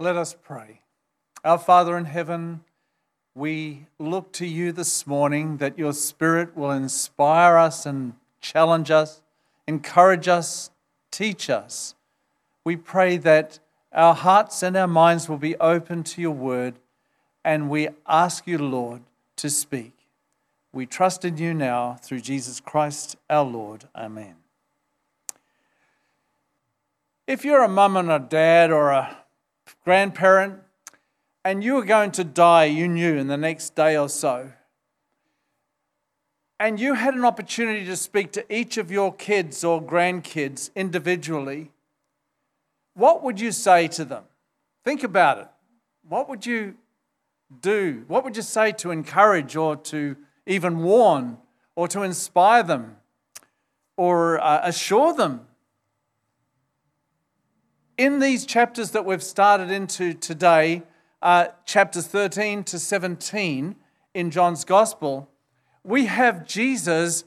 Let us pray. Our Father in heaven, we look to you this morning that your Spirit will inspire us and challenge us, encourage us, teach us. We pray that our hearts and our minds will be open to your word, and we ask you, Lord, to speak. We trust in you now through Jesus Christ our Lord. Amen. If you're a mum and a dad or a grandparent, and you were going to die, you knew, in the next day or so, and you had an opportunity to speak to each of your kids or grandkids individually, what would you say to them? Think about it. What would you do? What would you say to encourage or to even warn or to inspire them or uh, assure them in these chapters that we've started into today, uh, chapters 13 to 17 in John's Gospel, we have Jesus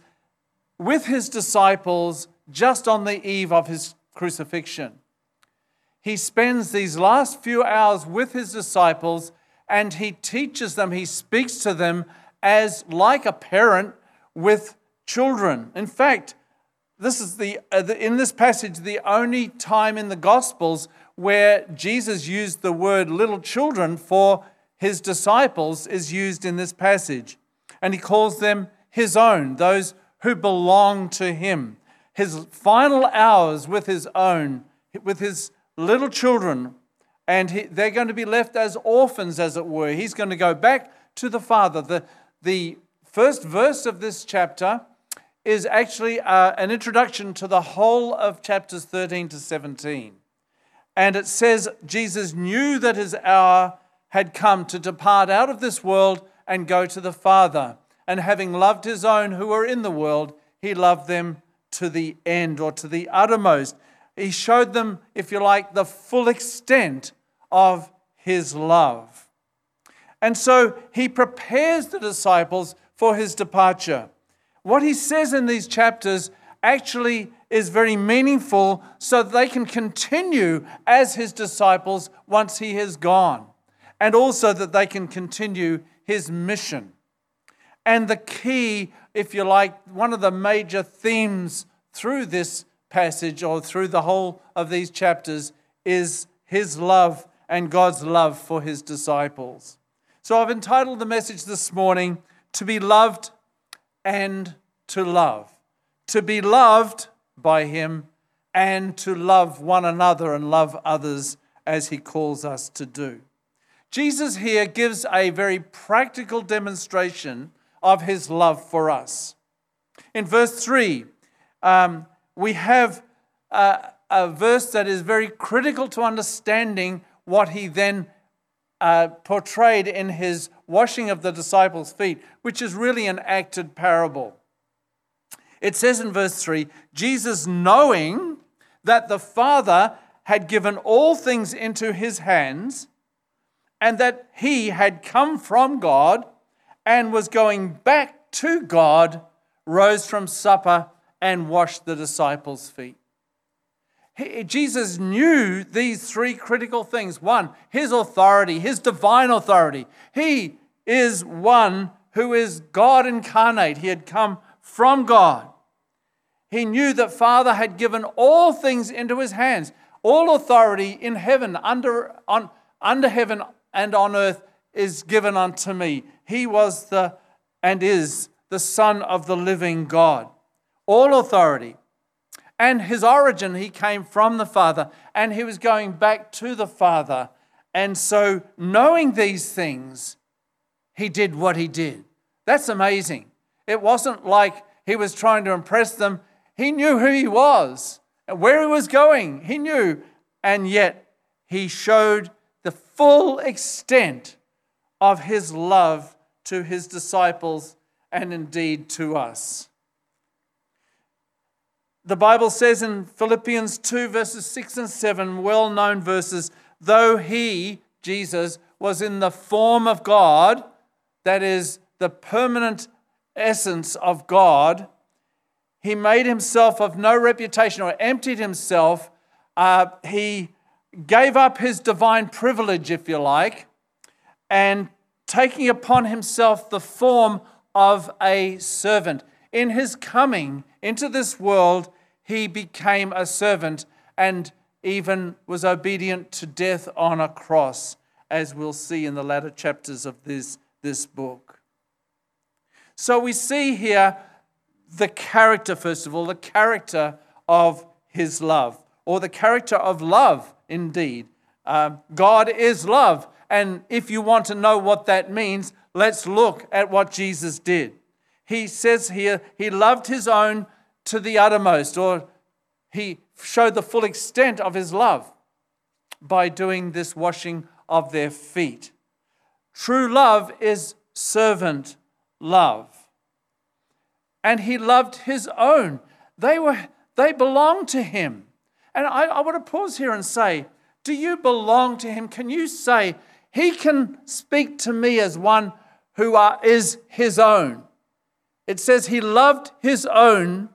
with his disciples just on the eve of his crucifixion. He spends these last few hours with his disciples and he teaches them, he speaks to them as like a parent with children. In fact, this is the, uh, the, in this passage the only time in the Gospels where Jesus used the word little children for his disciples is used in this passage. And he calls them his own, those who belong to him. His final hours with his own, with his little children, and he, they're going to be left as orphans, as it were. He's going to go back to the Father. The, the first verse of this chapter is actually uh, an introduction to the whole of chapters 13 to 17. And it says Jesus knew that his hour had come to depart out of this world and go to the Father. And having loved his own who were in the world, he loved them to the end or to the uttermost. He showed them, if you like, the full extent of his love. And so he prepares the disciples for his departure what he says in these chapters actually is very meaningful so that they can continue as his disciples once he has gone, and also that they can continue his mission. And the key, if you like, one of the major themes through this passage or through the whole of these chapters is his love and God's love for his disciples. So I've entitled the message this morning, To Be Loved and to love, to be loved by Him, and to love one another and love others as He calls us to do. Jesus here gives a very practical demonstration of His love for us. In verse 3, um, we have a, a, verse that is very critical to understanding what He then uh, portrayed in His washing of the disciples' feet, which is really an acted parable. It says in verse 3 Jesus, knowing that the Father had given all things into his hands, and that he had come from God and was going back to God, rose from supper and washed the disciples' feet. Jesus knew these three critical things. One, his authority, his divine authority. He is one who is God incarnate. He had come from God. He knew that Father had given all things into his hands. All authority in heaven, under, on, under heaven and on earth is given unto me. He was the and is the Son of the living God. All authority. And his origin, he came from the Father, and he was going back to the Father. And so, knowing these things, he did what he did. That's amazing. It wasn't like he was trying to impress them. He knew who he was and where he was going. He knew. And yet, he showed the full extent of his love to his disciples and indeed to us. The Bible says in Philippians 2, verses 6 and 7, well known verses, though he, Jesus, was in the form of God, that is, the permanent essence of God, he made himself of no reputation or emptied himself. Uh, he gave up his divine privilege, if you like, and taking upon himself the form of a servant. In his coming into this world, he became a servant and even was obedient to death on a cross, as we'll see in the latter chapters of this, this book. So we see here the character, first of all, the character of his love, or the character of love, indeed. Uh, God is love. And if you want to know what that means, let's look at what Jesus did. He says here, he loved his own to the uttermost, or he showed the full extent of his love by doing this washing of their feet. True love is servant love. And he loved his own. They were they belonged to him. And I, I want to pause here and say, do you belong to him? Can you say, he can speak to me as one who are, is his own? It says he loved his own.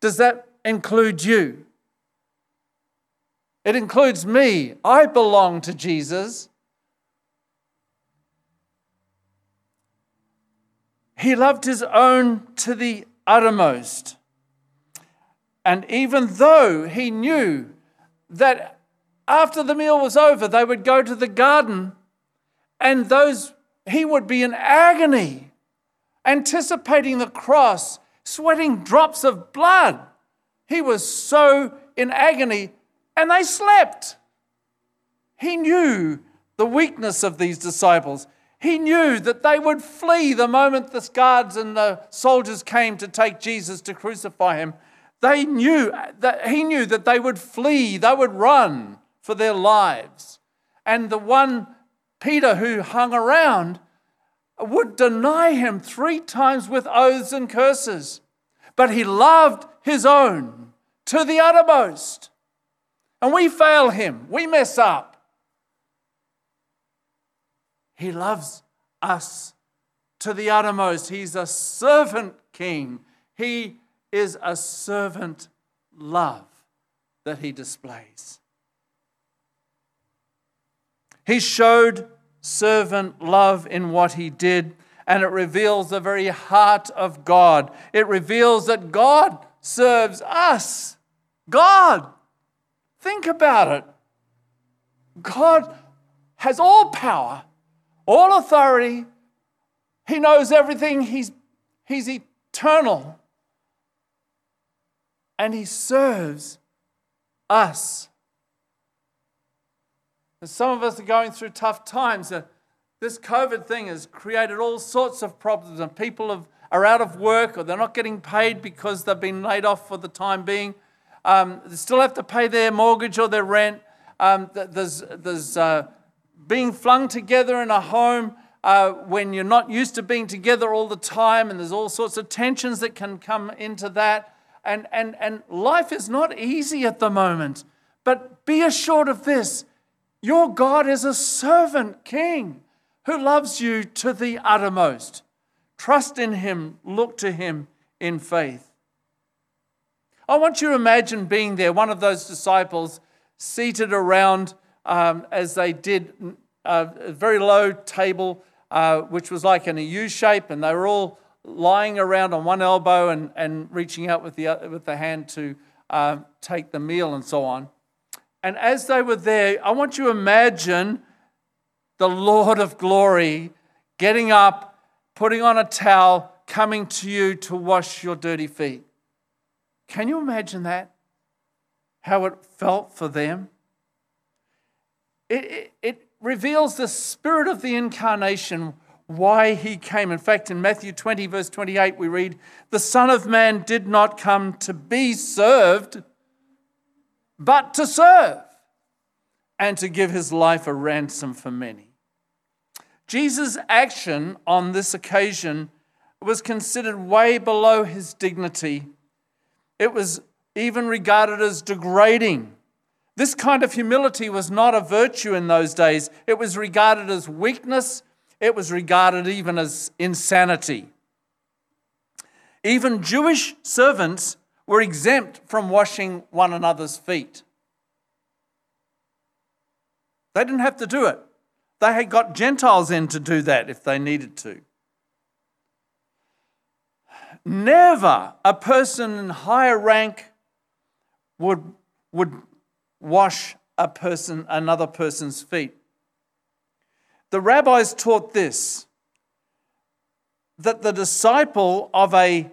Does that include you? It includes me. I belong to Jesus. He loved his own to the uttermost. And even though he knew that after the meal was over, they would go to the garden and those he would be in agony, anticipating the cross, sweating drops of blood. He was so in agony, and they slept. He knew the weakness of these disciples. He knew that they would flee the moment the guards and the soldiers came to take Jesus to crucify him. They knew that he knew that they would flee, they would run for their lives. And the one Peter who hung around would deny him three times with oaths and curses. But he loved his own to the uttermost. And we fail him, we mess up. He loves us to the uttermost. He's a servant king. He is a servant love that he displays. He showed servant love in what he did, and it reveals the very heart of God. It reveals that God serves us. God. Think about it. God has all power, all authority. He knows everything. He's, he's eternal and He serves us. And some of us are going through tough times. This COVID thing has created all sorts of problems, and people have, are out of work or they're not getting paid because they've been laid off for the time being. Um, they still have to pay their mortgage or their rent. Um, there's there's uh, being flung together in a home uh, when you're not used to being together all the time, and there's all sorts of tensions that can come into that and, and, and life is not easy at the moment. But be assured of this your God is a servant king who loves you to the uttermost. Trust in him, look to him in faith. I want you to imagine being there, one of those disciples seated around um, as they did uh, a very low table, uh, which was like in a U shape, and they were all lying around on one elbow and, and reaching out with the, with the hand to uh, take the meal and so on. And as they were there, I want you to imagine the Lord of glory getting up, putting on a towel, coming to you to wash your dirty feet. Can you imagine that? How it felt for them? It, it, it reveals the spirit of the incarnation why he came. In fact, in Matthew 20, verse 28, we read, The Son of Man did not come to be served, but to serve, and to give his life a ransom for many. Jesus' action on this occasion was considered way below his dignity. It was even regarded as degrading. This kind of humility was not a virtue in those days. It was regarded as weakness it was regarded even as insanity. Even Jewish servants were exempt from washing one another's feet. They didn't have to do it. They had got Gentiles in to do that if they needed to. Never a person in higher rank would, would wash a person, another person's feet. The rabbis taught this that the disciple of a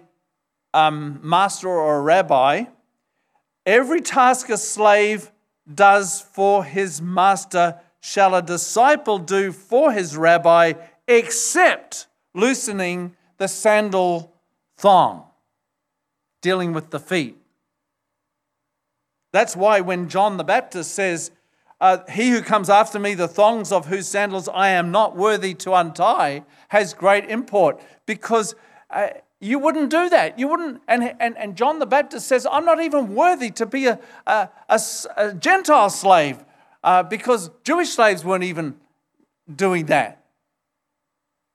um, master or a rabbi, every task a slave does for his master shall a disciple do for his rabbi, except loosening the sandal thong, dealing with the feet. That's why when John the Baptist says, uh, He who comes after me, the thongs of whose sandals I am not worthy to untie, has great import because uh, you wouldn't do that. You wouldn't. And, and, and John the Baptist says, I'm not even worthy to be a, a, a, a Gentile slave uh, because Jewish slaves weren't even doing that.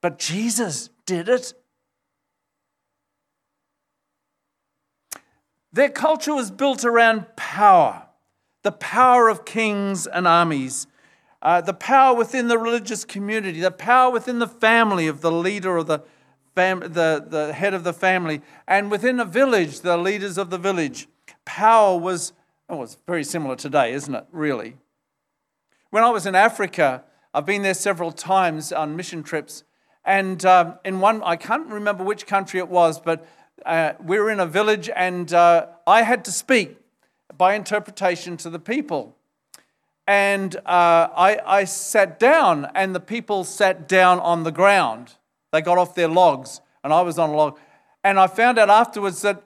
But Jesus did it. Their culture was built around power the power of kings and armies, uh, the power within the religious community, the power within the family of the leader of the, fam- the, the head of the family, and within a village, the leaders of the village. Power was, oh, was very similar today, isn't it? Really. When I was in Africa, I've been there several times on mission trips, and um, in one, I can't remember which country it was, but uh, we were in a village and uh, I had to speak by interpretation to the people. And uh, I, I sat down, and the people sat down on the ground. They got off their logs, and I was on a log. And I found out afterwards that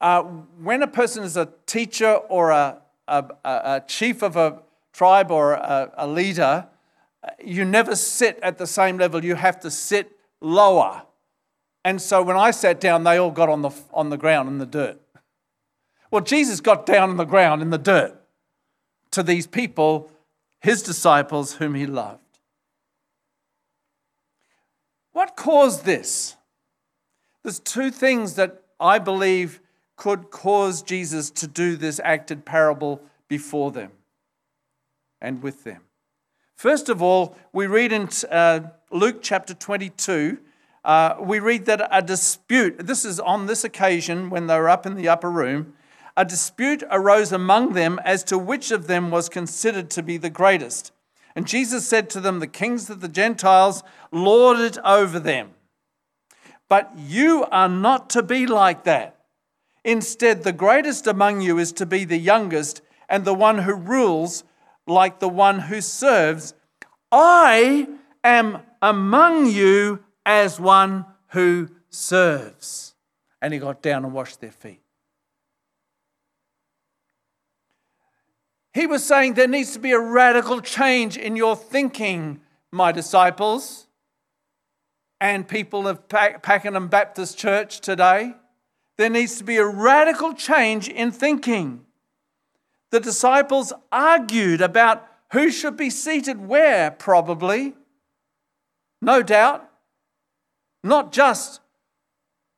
uh, when a person is a teacher or a, a, a chief of a tribe or a, a leader, you never sit at the same level. You have to sit lower and so when I sat down, they all got on the, on the ground in the dirt. Well, Jesus got down on the ground in the dirt to these people, his disciples, whom he loved. What caused this? There's two things that I believe could cause Jesus to do this acted parable before them and with them. First of all, we read in uh, Luke chapter 22 uh, we read that a dispute, this is on this occasion when they were up in the upper room, a dispute arose among them as to which of them was considered to be the greatest. And Jesus said to them, The kings of the Gentiles lord it over them. But you are not to be like that. Instead, the greatest among you is to be the youngest, and the one who rules like the one who serves. I am among you as one who serves. And he got down and washed their feet. He was saying there needs to be a radical change in your thinking, my disciples, and people of Pakenham Baptist Church today. There needs to be a radical change in thinking. The disciples argued about who should be seated where, probably. No doubt. Not just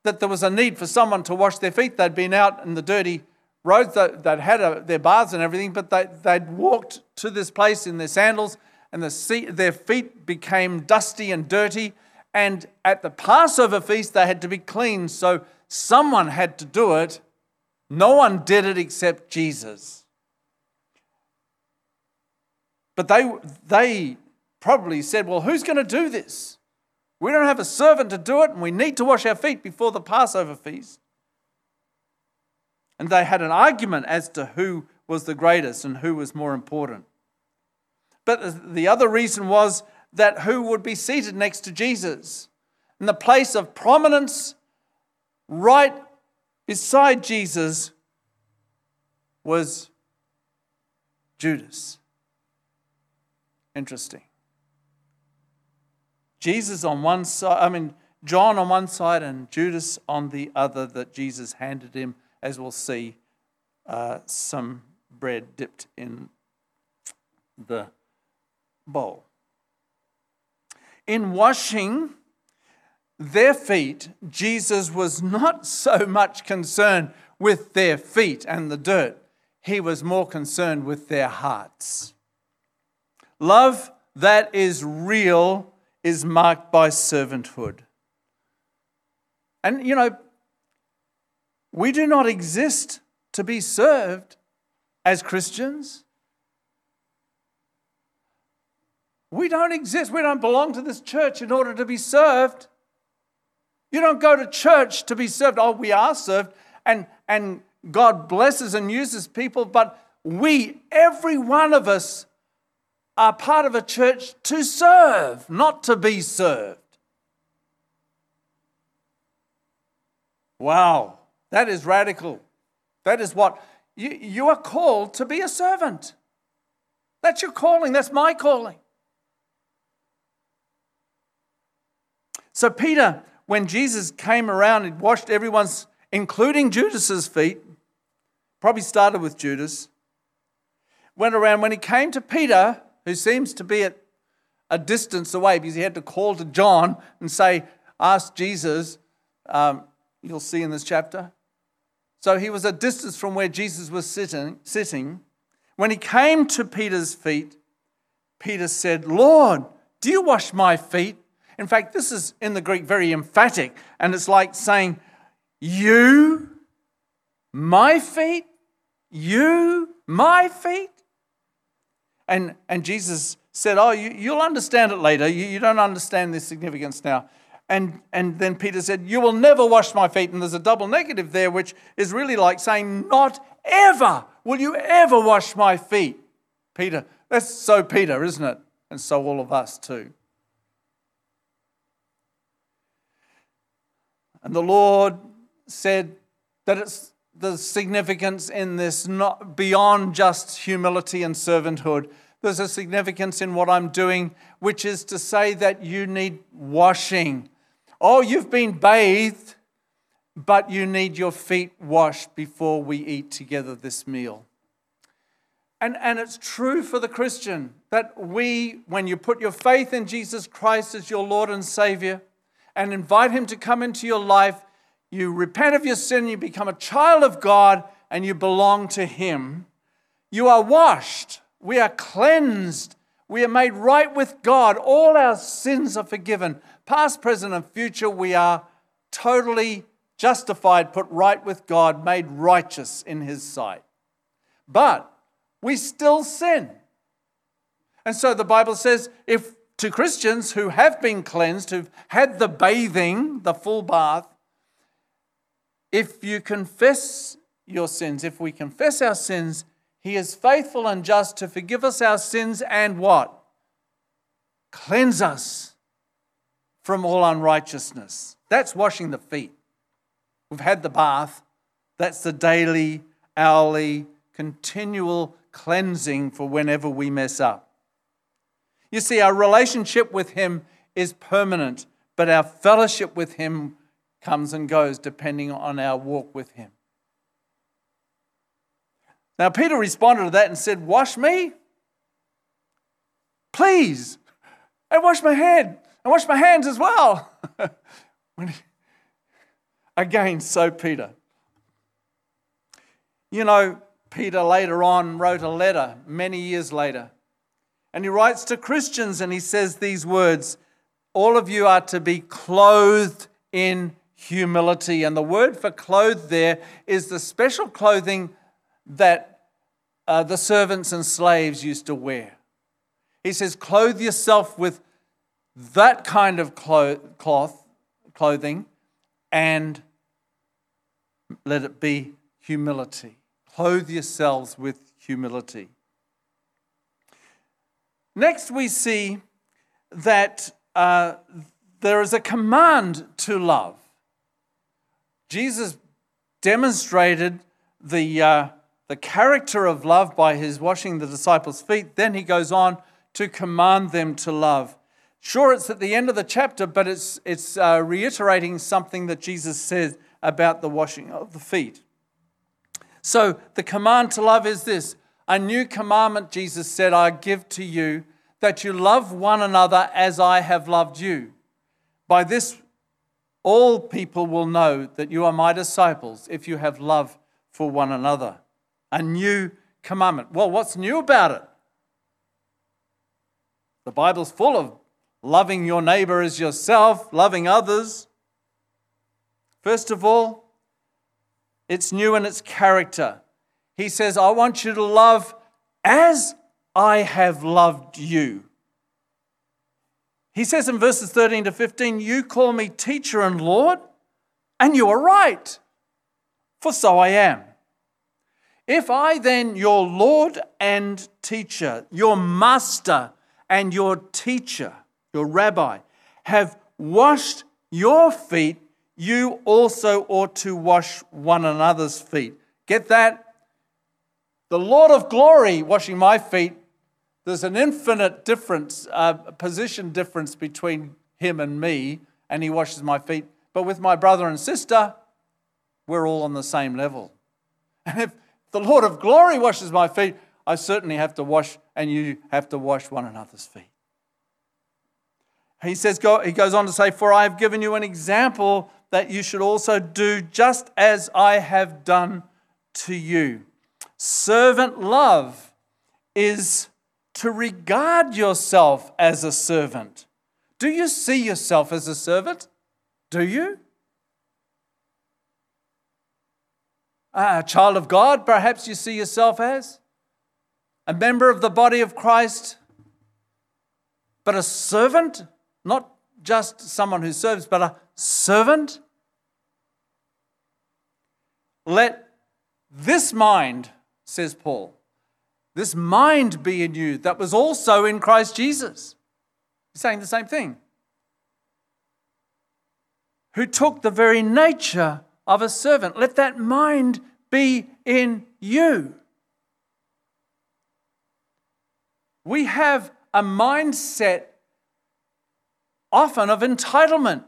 that there was a need for someone to wash their feet, they'd been out in the dirty roads, they'd had a, their baths and everything, but they, they'd walked to this place in their sandals and the their feet became dusty and dirty. And at the Passover feast, they had to be cleaned. So someone had to do it. No one did it except Jesus. But they, they probably said, Well, who's going to do this? We don't have a servant to do it, and we need to wash our feet before the Passover feast. And they had an argument as to who was the greatest and who was more important. But the other reason was that who would be seated next to Jesus? In the place of prominence, right beside Jesus, was Judas. Interesting. Jesus on one side, I mean, John on one side and Judas on the other, that Jesus handed him, as we'll see, uh, some bread dipped in the bowl. In washing their feet, Jesus was not so much concerned with their feet and the dirt, he was more concerned with their hearts. Love that is real is marked by servanthood. And you know, we do not exist to be served as Christians. We don't exist. We don't belong to this church in order to be served. You don't go to church to be served. Oh, we are served, and, and God blesses and uses people, but we, every one of us, are part of a church to serve, not to be served. Wow, that is radical. That is what you, you are called to be a servant. That's your calling, that's my calling. So, Peter, when Jesus came around and washed everyone's, including Judas's feet, probably started with Judas, went around. When he came to Peter, who seems to be at a distance away because he had to call to John and say, Ask Jesus, um, you'll see in this chapter. So he was a distance from where Jesus was sitting, sitting. When he came to Peter's feet, Peter said, Lord, do you wash my feet? In fact, this is in the Greek very emphatic, and it's like saying, You, my feet, you, my feet. And, and Jesus said, Oh, you, you'll understand it later. You, you don't understand the significance now. And, and then Peter said, You will never wash my feet. And there's a double negative there, which is really like saying, Not ever will you ever wash my feet. Peter, that's so Peter, isn't it? And so all of us too. And the Lord said that it's the significance in this not beyond just humility and servanthood. There's a significance in what I'm doing, which is to say that you need washing. Oh, you've been bathed, but you need your feet washed before we eat together this meal. And, and it's true for the Christian that we, when you put your faith in Jesus Christ as your Lord and Savior, and invite Him to come into your life. You repent of your sin, you become a child of God, and you belong to Him. You are washed, we are cleansed, we are made right with God. All our sins are forgiven. Past, present, and future, we are totally justified, put right with God, made righteous in His sight. But we still sin. And so the Bible says if to Christians who have been cleansed, who've had the bathing, the full bath, if you confess your sins, if we confess our sins, He is faithful and just to forgive us our sins and what? Cleanse us from all unrighteousness. That's washing the feet. We've had the bath. That's the daily, hourly, continual cleansing for whenever we mess up. You see, our relationship with Him is permanent, but our fellowship with Him comes and goes depending on our walk with Him. Now, Peter responded to that and said, Wash me? Please. And wash my head. And wash my hands as well. he, again, so Peter. You know, Peter later on wrote a letter many years later and he writes to Christians and he says these words All of you are to be clothed in humility. And the word for clothed there is the special clothing that uh, the servants and slaves used to wear. He says, Clothe yourself with that kind of cloth, clothing, and let it be humility. Clothe yourselves with humility. Next, we see that uh, there is a command to love. Jesus demonstrated the, uh, the character of love by his washing the disciples' feet. Then he goes on to command them to love. Sure, it's at the end of the chapter, but it's, it's uh, reiterating something that Jesus said about the washing of the feet. So, the command to love is this a new commandment, Jesus said, I give to you that you love one another as I have loved you. By this, all people will know that you are my disciples if you have love for one another. A new commandment. Well, what's new about it? The Bible's full of loving your neighbor as yourself, loving others. First of all, it's new in its character. He says, I want you to love as I have loved you. He says in verses 13 to 15, You call me teacher and Lord, and you are right, for so I am. If I then, your Lord and teacher, your master and your teacher, your rabbi, have washed your feet, you also ought to wash one another's feet. Get that? The Lord of glory washing my feet, there's an infinite difference, uh, position difference between him and me, and he washes my feet. But with my brother and sister, we're all on the same level. And if the Lord of glory washes my feet, I certainly have to wash, and you have to wash one another's feet. He says, go, he goes on to say, For I have given you an example that you should also do just as I have done to you. Servant love is to regard yourself as a servant. Do you see yourself as a servant? Do you? Ah, a child of God, perhaps you see yourself as? A member of the body of Christ, but a servant? Not just someone who serves, but a servant? Let this mind, says Paul, this mind be in you that was also in Christ Jesus. He's saying the same thing. Who took the very nature of a servant. Let that mind be in you. We have a mindset often of entitlement.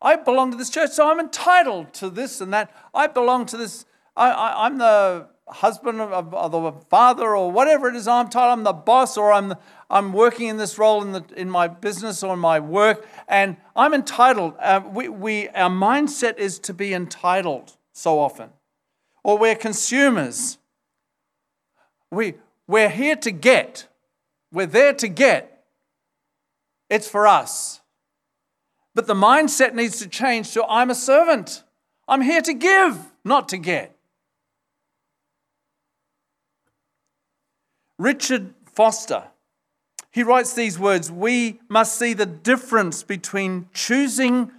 I belong to this church, so I'm entitled to this and that. I belong to this. I, am the husband of, the father or whatever it is I'm entitled. I'm the boss or I'm, the, I'm working in this role in, the, in my business or in my work, and I'm entitled. Uh, we, we, our mindset is to be entitled so often. Or we're consumers. We, we're here to get. We're there to get. It's for us. But the mindset needs to change to I'm a servant. I'm here to give, not to get. Richard Foster, he writes these words We must see the difference between choosing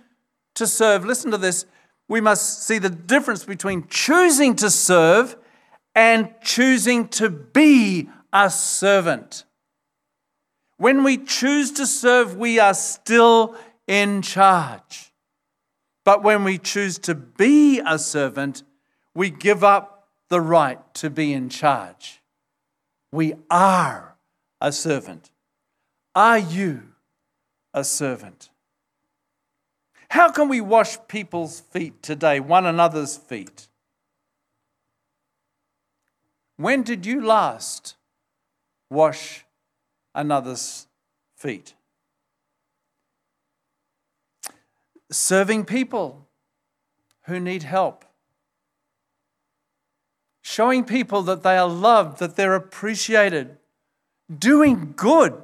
to serve. Listen to this. We must see the difference between choosing to serve and choosing to be a servant. When we choose to serve, we are still in charge. But when we choose to be a servant, we give up the right to be in charge. We are a servant. Are you a servant? How can we wash people's feet today, one another's feet? When did you last wash another's feet? serving people who need help, showing people that they are loved, that they're appreciated, doing good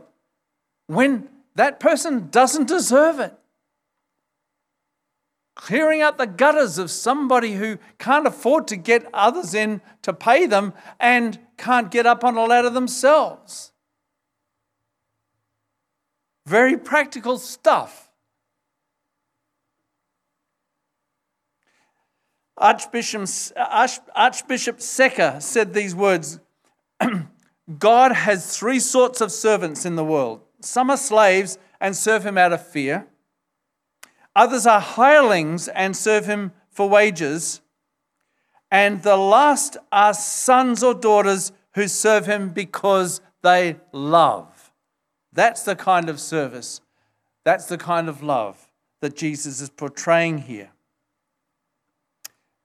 when that person doesn't deserve it. Clearing out the gutters of somebody who can't afford to get others in to pay them and can't get up on a ladder themselves. Very practical stuff. Archbishop, Archbishop Secker said these words God has three sorts of servants in the world. Some are slaves and serve him out of fear, others are hirelings and serve him for wages, and the last are sons or daughters who serve him because they love. That's the kind of service, that's the kind of love that Jesus is portraying here.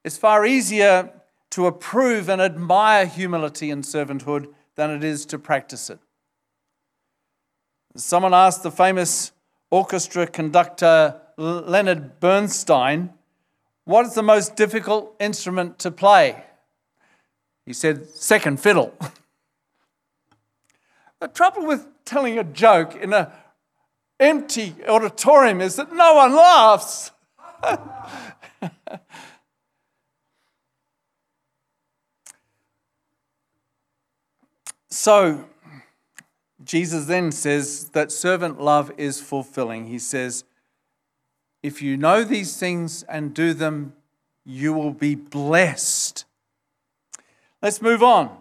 It's far easier to approve and admire humility and servanthood than it is to practice it. Someone asked the famous orchestra conductor Leonard Bernstein, What is the most difficult instrument to play? He said, Second fiddle. The trouble with telling a joke in an empty auditorium is that no one laughs. so, Jesus then says that servant love is fulfilling. He says, If you know these things and do them, you will be blessed. Let's move on.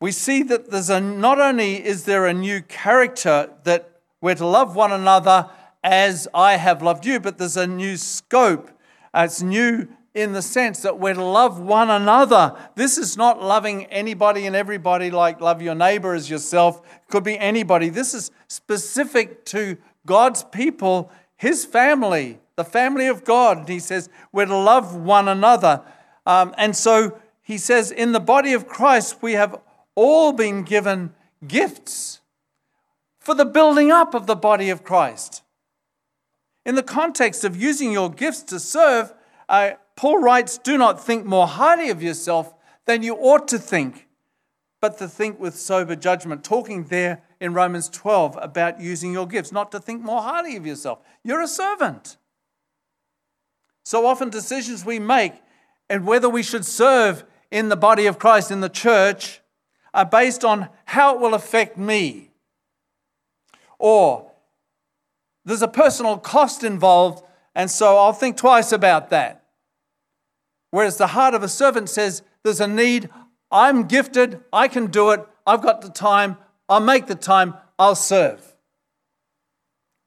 We see that there's a not only is there a new character that we're to love one another as I have loved you, but there's a new scope. It's new in the sense that we're to love one another. This is not loving anybody and everybody like love your neighbor as yourself. It could be anybody. This is specific to God's people, his family, the family of God. And he says we're to love one another. Um, and so he says, in the body of Christ, we have all been given gifts for the building up of the body of Christ. In the context of using your gifts to serve, uh, Paul writes, Do not think more highly of yourself than you ought to think, but to think with sober judgment. Talking there in Romans 12 about using your gifts, not to think more highly of yourself. You're a servant. So often, decisions we make and whether we should serve in the body of Christ, in the church, are based on how it will affect me. Or there's a personal cost involved, and so I'll think twice about that. Whereas the heart of a servant says, There's a need, I'm gifted, I can do it, I've got the time, I'll make the time, I'll serve.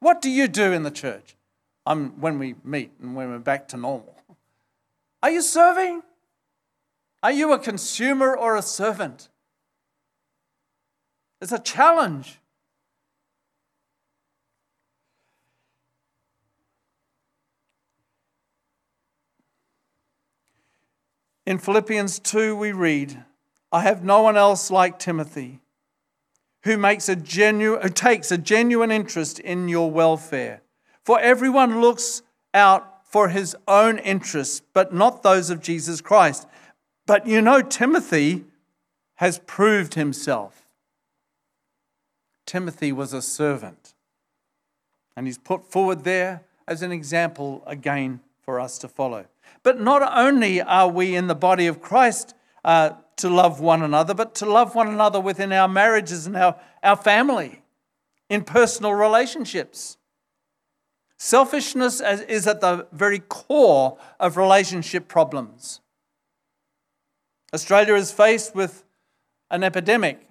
What do you do in the church I'm, when we meet and when we're back to normal? Are you serving? Are you a consumer or a servant? It's a challenge. In Philippians 2, we read, I have no one else like Timothy who, makes a genu- who takes a genuine interest in your welfare. For everyone looks out for his own interests, but not those of Jesus Christ. But you know, Timothy has proved himself. Timothy was a servant, and he's put forward there as an example again for us to follow. But not only are we in the body of Christ uh, to love one another, but to love one another within our marriages and our, our family, in personal relationships. Selfishness is at the very core of relationship problems. Australia is faced with an epidemic.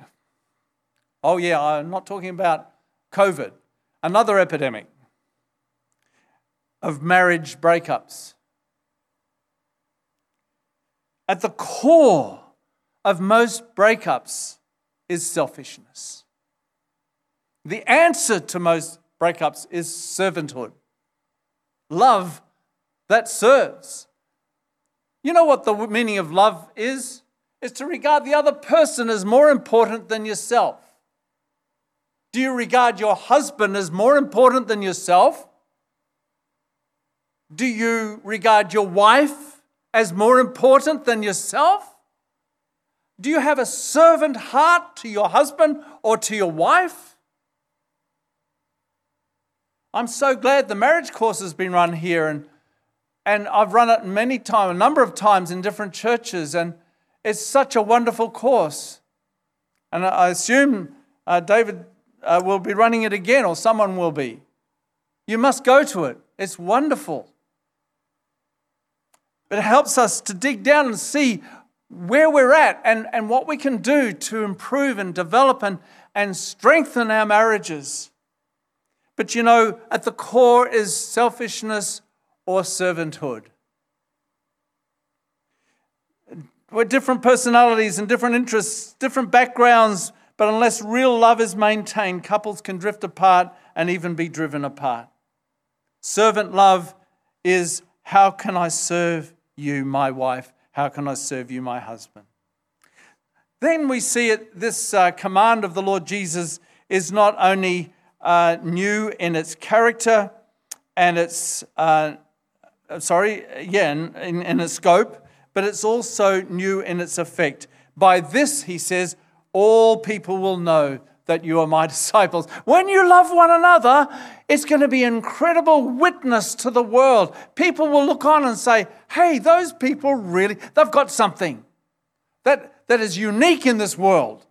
Oh, yeah, I'm not talking about COVID, another epidemic of marriage breakups. At the core of most breakups is selfishness. The answer to most breakups is servanthood, love that serves. You know what the meaning of love is? Is to regard the other person as more important than yourself. Do you regard your husband as more important than yourself? Do you regard your wife as more important than yourself? Do you have a servant heart to your husband or to your wife? I'm so glad the marriage course has been run here, and, and I've run it many times, a number of times in different churches, and it's such a wonderful course. And I assume uh, David uh, will be running it again, or someone will be. You must go to it, it's wonderful. But it helps us to dig down and see where we're at and, and what we can do to improve and develop and, and strengthen our marriages. But you know, at the core is selfishness or servanthood. We're different personalities and different interests, different backgrounds, but unless real love is maintained, couples can drift apart and even be driven apart. Servant love is how can I serve you, my wife? How can I serve you, my husband? Then we see it, this uh, command of the Lord Jesus is not only uh, new in its character and its, uh, sorry, yeah, in, in, in its scope, but it's also new in its effect. By this, he says, all people will know that you are my disciples. When you love one another, it's going to be incredible witness to the world. People will look on and say, hey, those people really, they've got something that, that is unique in this world.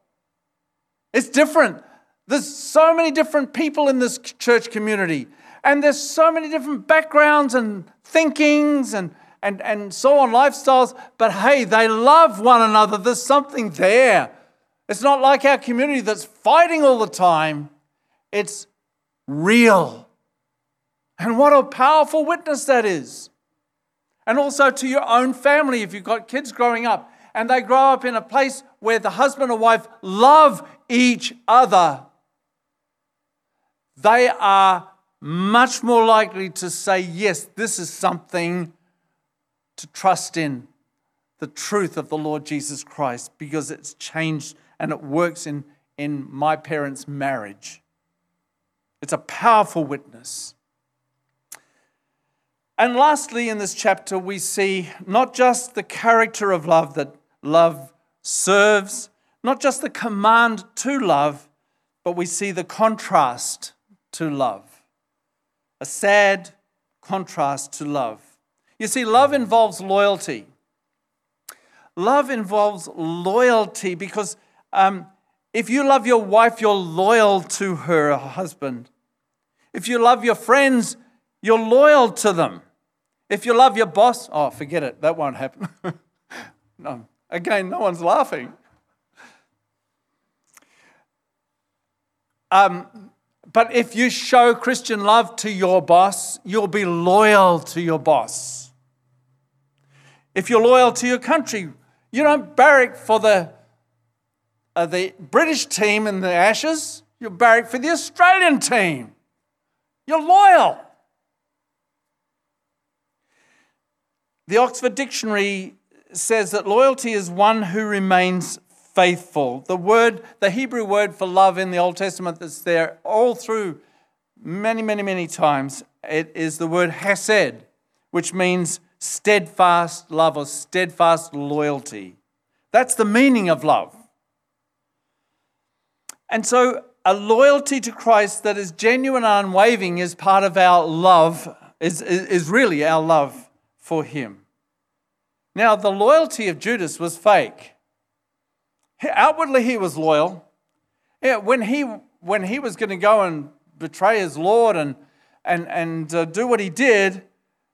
It's different. There's so many different people in this church community, and there's so many different backgrounds and thinkings and, and, and so on, lifestyles. But hey, they love one another. There's something there. It's not like our community that's fighting all the time, it's real. And what a powerful witness that is. And also to your own family, if you've got kids growing up and they grow up in a place where the husband or wife love each other, they are much more likely to say, Yes, this is something to trust in the truth of the Lord Jesus Christ because it's changed and it works in, in my parents' marriage. It's a powerful witness. And lastly, in this chapter, we see not just the character of love that love serves, not just the command to love, but we see the contrast to love. A sad contrast to love. You see, love involves loyalty. Love involves loyalty because um, if you love your wife, you're loyal to her husband. If you love your friends, you're loyal to them. If you love your boss, oh, forget it, that won't happen. no. Again, no one's laughing. Um, but if you show Christian love to your boss, you'll be loyal to your boss. If you're loyal to your country, you don't barrack for the, uh, the British team in the Ashes, you're barrack for the Australian team. You're loyal. The Oxford Dictionary says that loyalty is one who remains faithful. The word, the Hebrew word for love in the Old Testament that's there all through many, many, many times, it is the word hesed, which means steadfast love or steadfast loyalty. That's the meaning of love. And so, a loyalty to Christ that is genuine and unwavering is part of our love, is, is really our love for Him. Now, the loyalty of Judas was fake. Outwardly, he was loyal. When, he, when he was going to go and betray his Lord and, and, and uh, do what he did,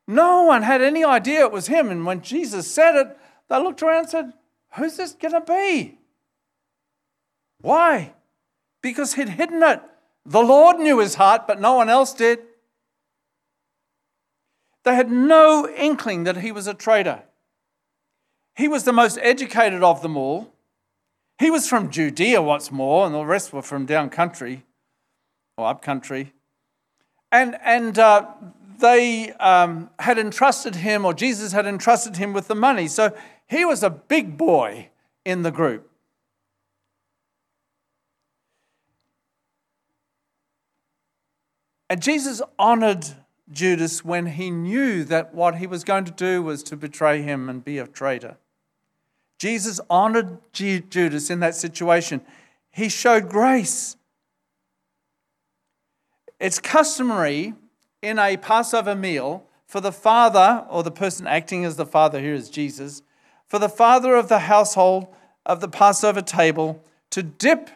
no one had any idea it was him. And when Jesus said it, they looked around and said, Who's this going to be? Why? Because he'd hidden it. The Lord knew his heart, but no one else did. They had no inkling that he was a traitor. He was the most educated of them all. He was from Judea, what's more, and the rest were from down country or up country. And, and uh, they um, had entrusted him, or Jesus had entrusted him with the money. So he was a big boy in the group. And Jesus honored Judas when he knew that what he was going to do was to betray him and be a traitor. Jesus honored Judas in that situation. He showed grace. It's customary in a Passover meal for the father, or the person acting as the father here is Jesus, for the father of the household of the Passover table to dip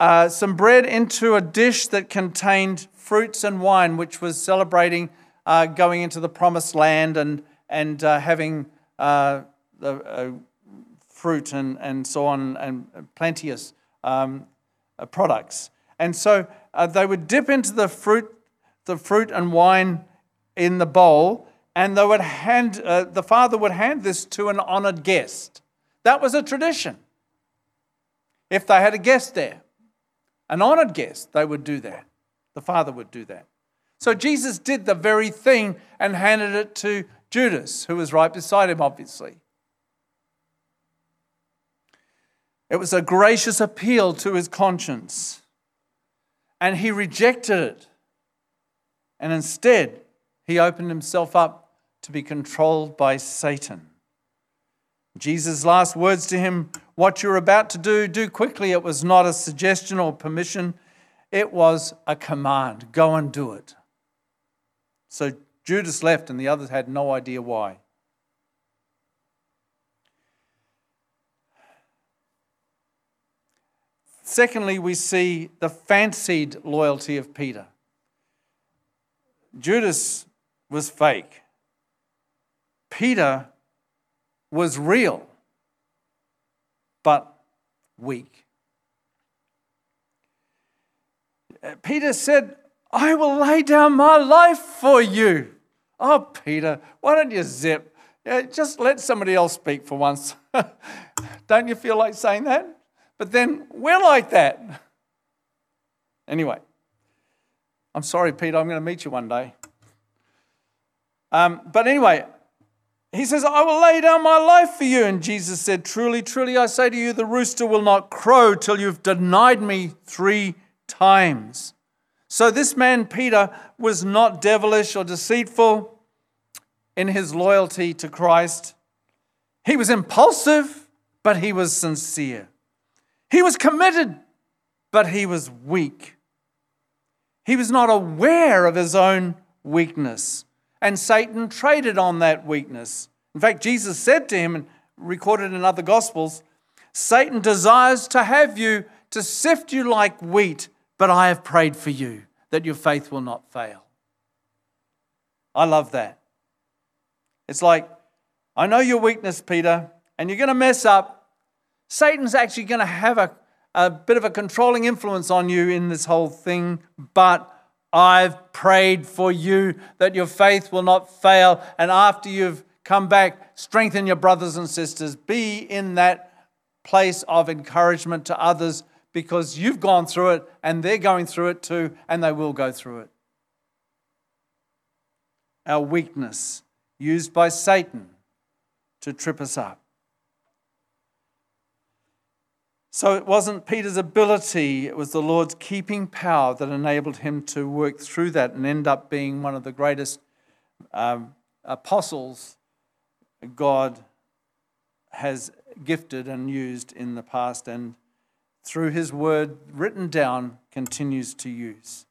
uh, some bread into a dish that contained fruits and wine, which was celebrating uh, going into the promised land and, and uh, having uh, the uh, fruit and, and so on, and plenteous um, products. And so they would dip into the fruit, the fruit and wine in the bowl, and they would hand, the father would hand this to an honored guest. That was a tradition. If they had a guest there, an honored guest, they would do that. The Father would do that. So Jesus did the very thing and handed it to Judas, who was right beside him, obviously. It was a gracious appeal to his conscience. And he rejected it. And instead, he opened himself up to be controlled by Satan. Jesus' last words to him, What you're about to do, do quickly. It was not a suggestion or permission, it was a command go and do it. So Judas left, and the others had no idea why. Secondly, we see the fancied loyalty of Peter. Judas was fake. Peter was real, but weak. Peter said, I will lay down my life for you. Oh, Peter, why don't you zip? Just let somebody else speak for once. don't you feel like saying that? But then we're like that. Anyway, I'm sorry, Peter, I'm going to meet you one day. Um, but anyway, he says, I will lay down my life for you. And Jesus said, Truly, truly, I say to you, the rooster will not crow till you've denied me three times. So this man, Peter, was not devilish or deceitful in his loyalty to Christ. He was impulsive, but he was sincere. He was committed, but he was weak. He was not aware of his own weakness. And Satan traded on that weakness. In fact, Jesus said to him, and recorded in other Gospels, Satan desires to have you, to sift you like wheat, but I have prayed for you that your faith will not fail. I love that. It's like, I know your weakness, Peter, and you're going to mess up. Satan's actually going to have a, a bit of a controlling influence on you in this whole thing, but I've prayed for you that your faith will not fail. And after you've come back, strengthen your brothers and sisters. Be in that place of encouragement to others because you've gone through it and they're going through it too, and they will go through it. Our weakness used by Satan to trip us up. So it wasn't Peter's ability, it was the Lord's keeping power that enabled him to work through that and end up being one of the greatest um, apostles God has gifted and used in the past and through his word written down continues to use.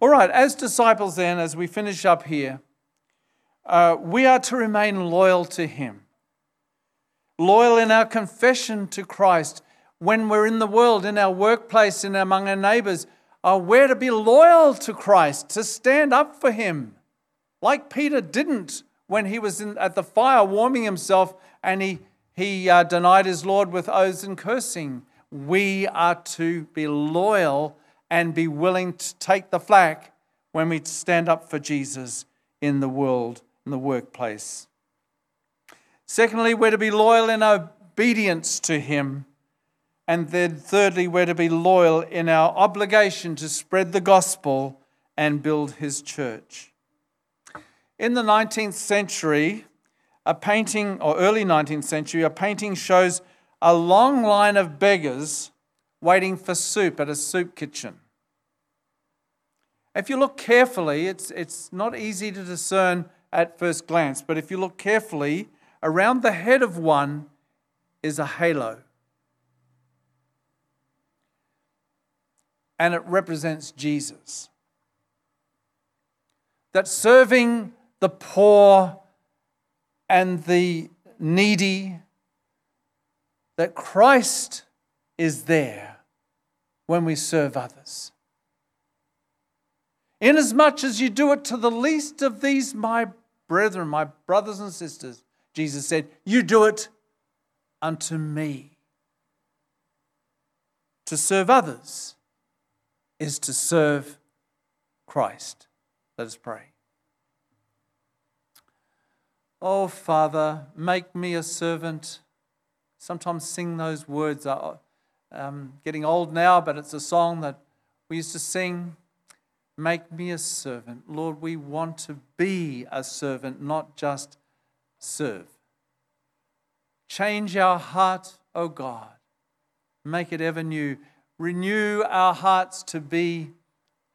All right, as disciples, then, as we finish up here, uh, we are to remain loyal to him loyal in our confession to Christ when we're in the world, in our workplace, and among our neighbors. are we're to be loyal to Christ, to stand up for Him, like Peter didn't when he was in, at the fire warming himself and he, he uh, denied his Lord with oaths and cursing. We are to be loyal and be willing to take the flak when we stand up for Jesus in the world, in the workplace. Secondly, we're to be loyal in obedience to Him. And then, thirdly, we're to be loyal in our obligation to spread the gospel and build His church. In the 19th century, a painting, or early 19th century, a painting shows a long line of beggars waiting for soup at a soup kitchen. If you look carefully, it's, it's not easy to discern at first glance, but if you look carefully, Around the head of one is a halo. And it represents Jesus. That serving the poor and the needy, that Christ is there when we serve others. Inasmuch as you do it to the least of these, my brethren, my brothers and sisters, Jesus said, You do it unto me. To serve others is to serve Christ. Let us pray. Oh, Father, make me a servant. Sometimes sing those words. I'm getting old now, but it's a song that we used to sing. Make me a servant. Lord, we want to be a servant, not just serve. Change our heart, O God. Make it ever new. Renew our hearts to be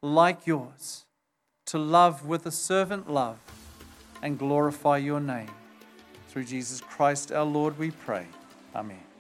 like yours, to love with a servant love and glorify your name. Through Jesus Christ our Lord, we pray. Amen.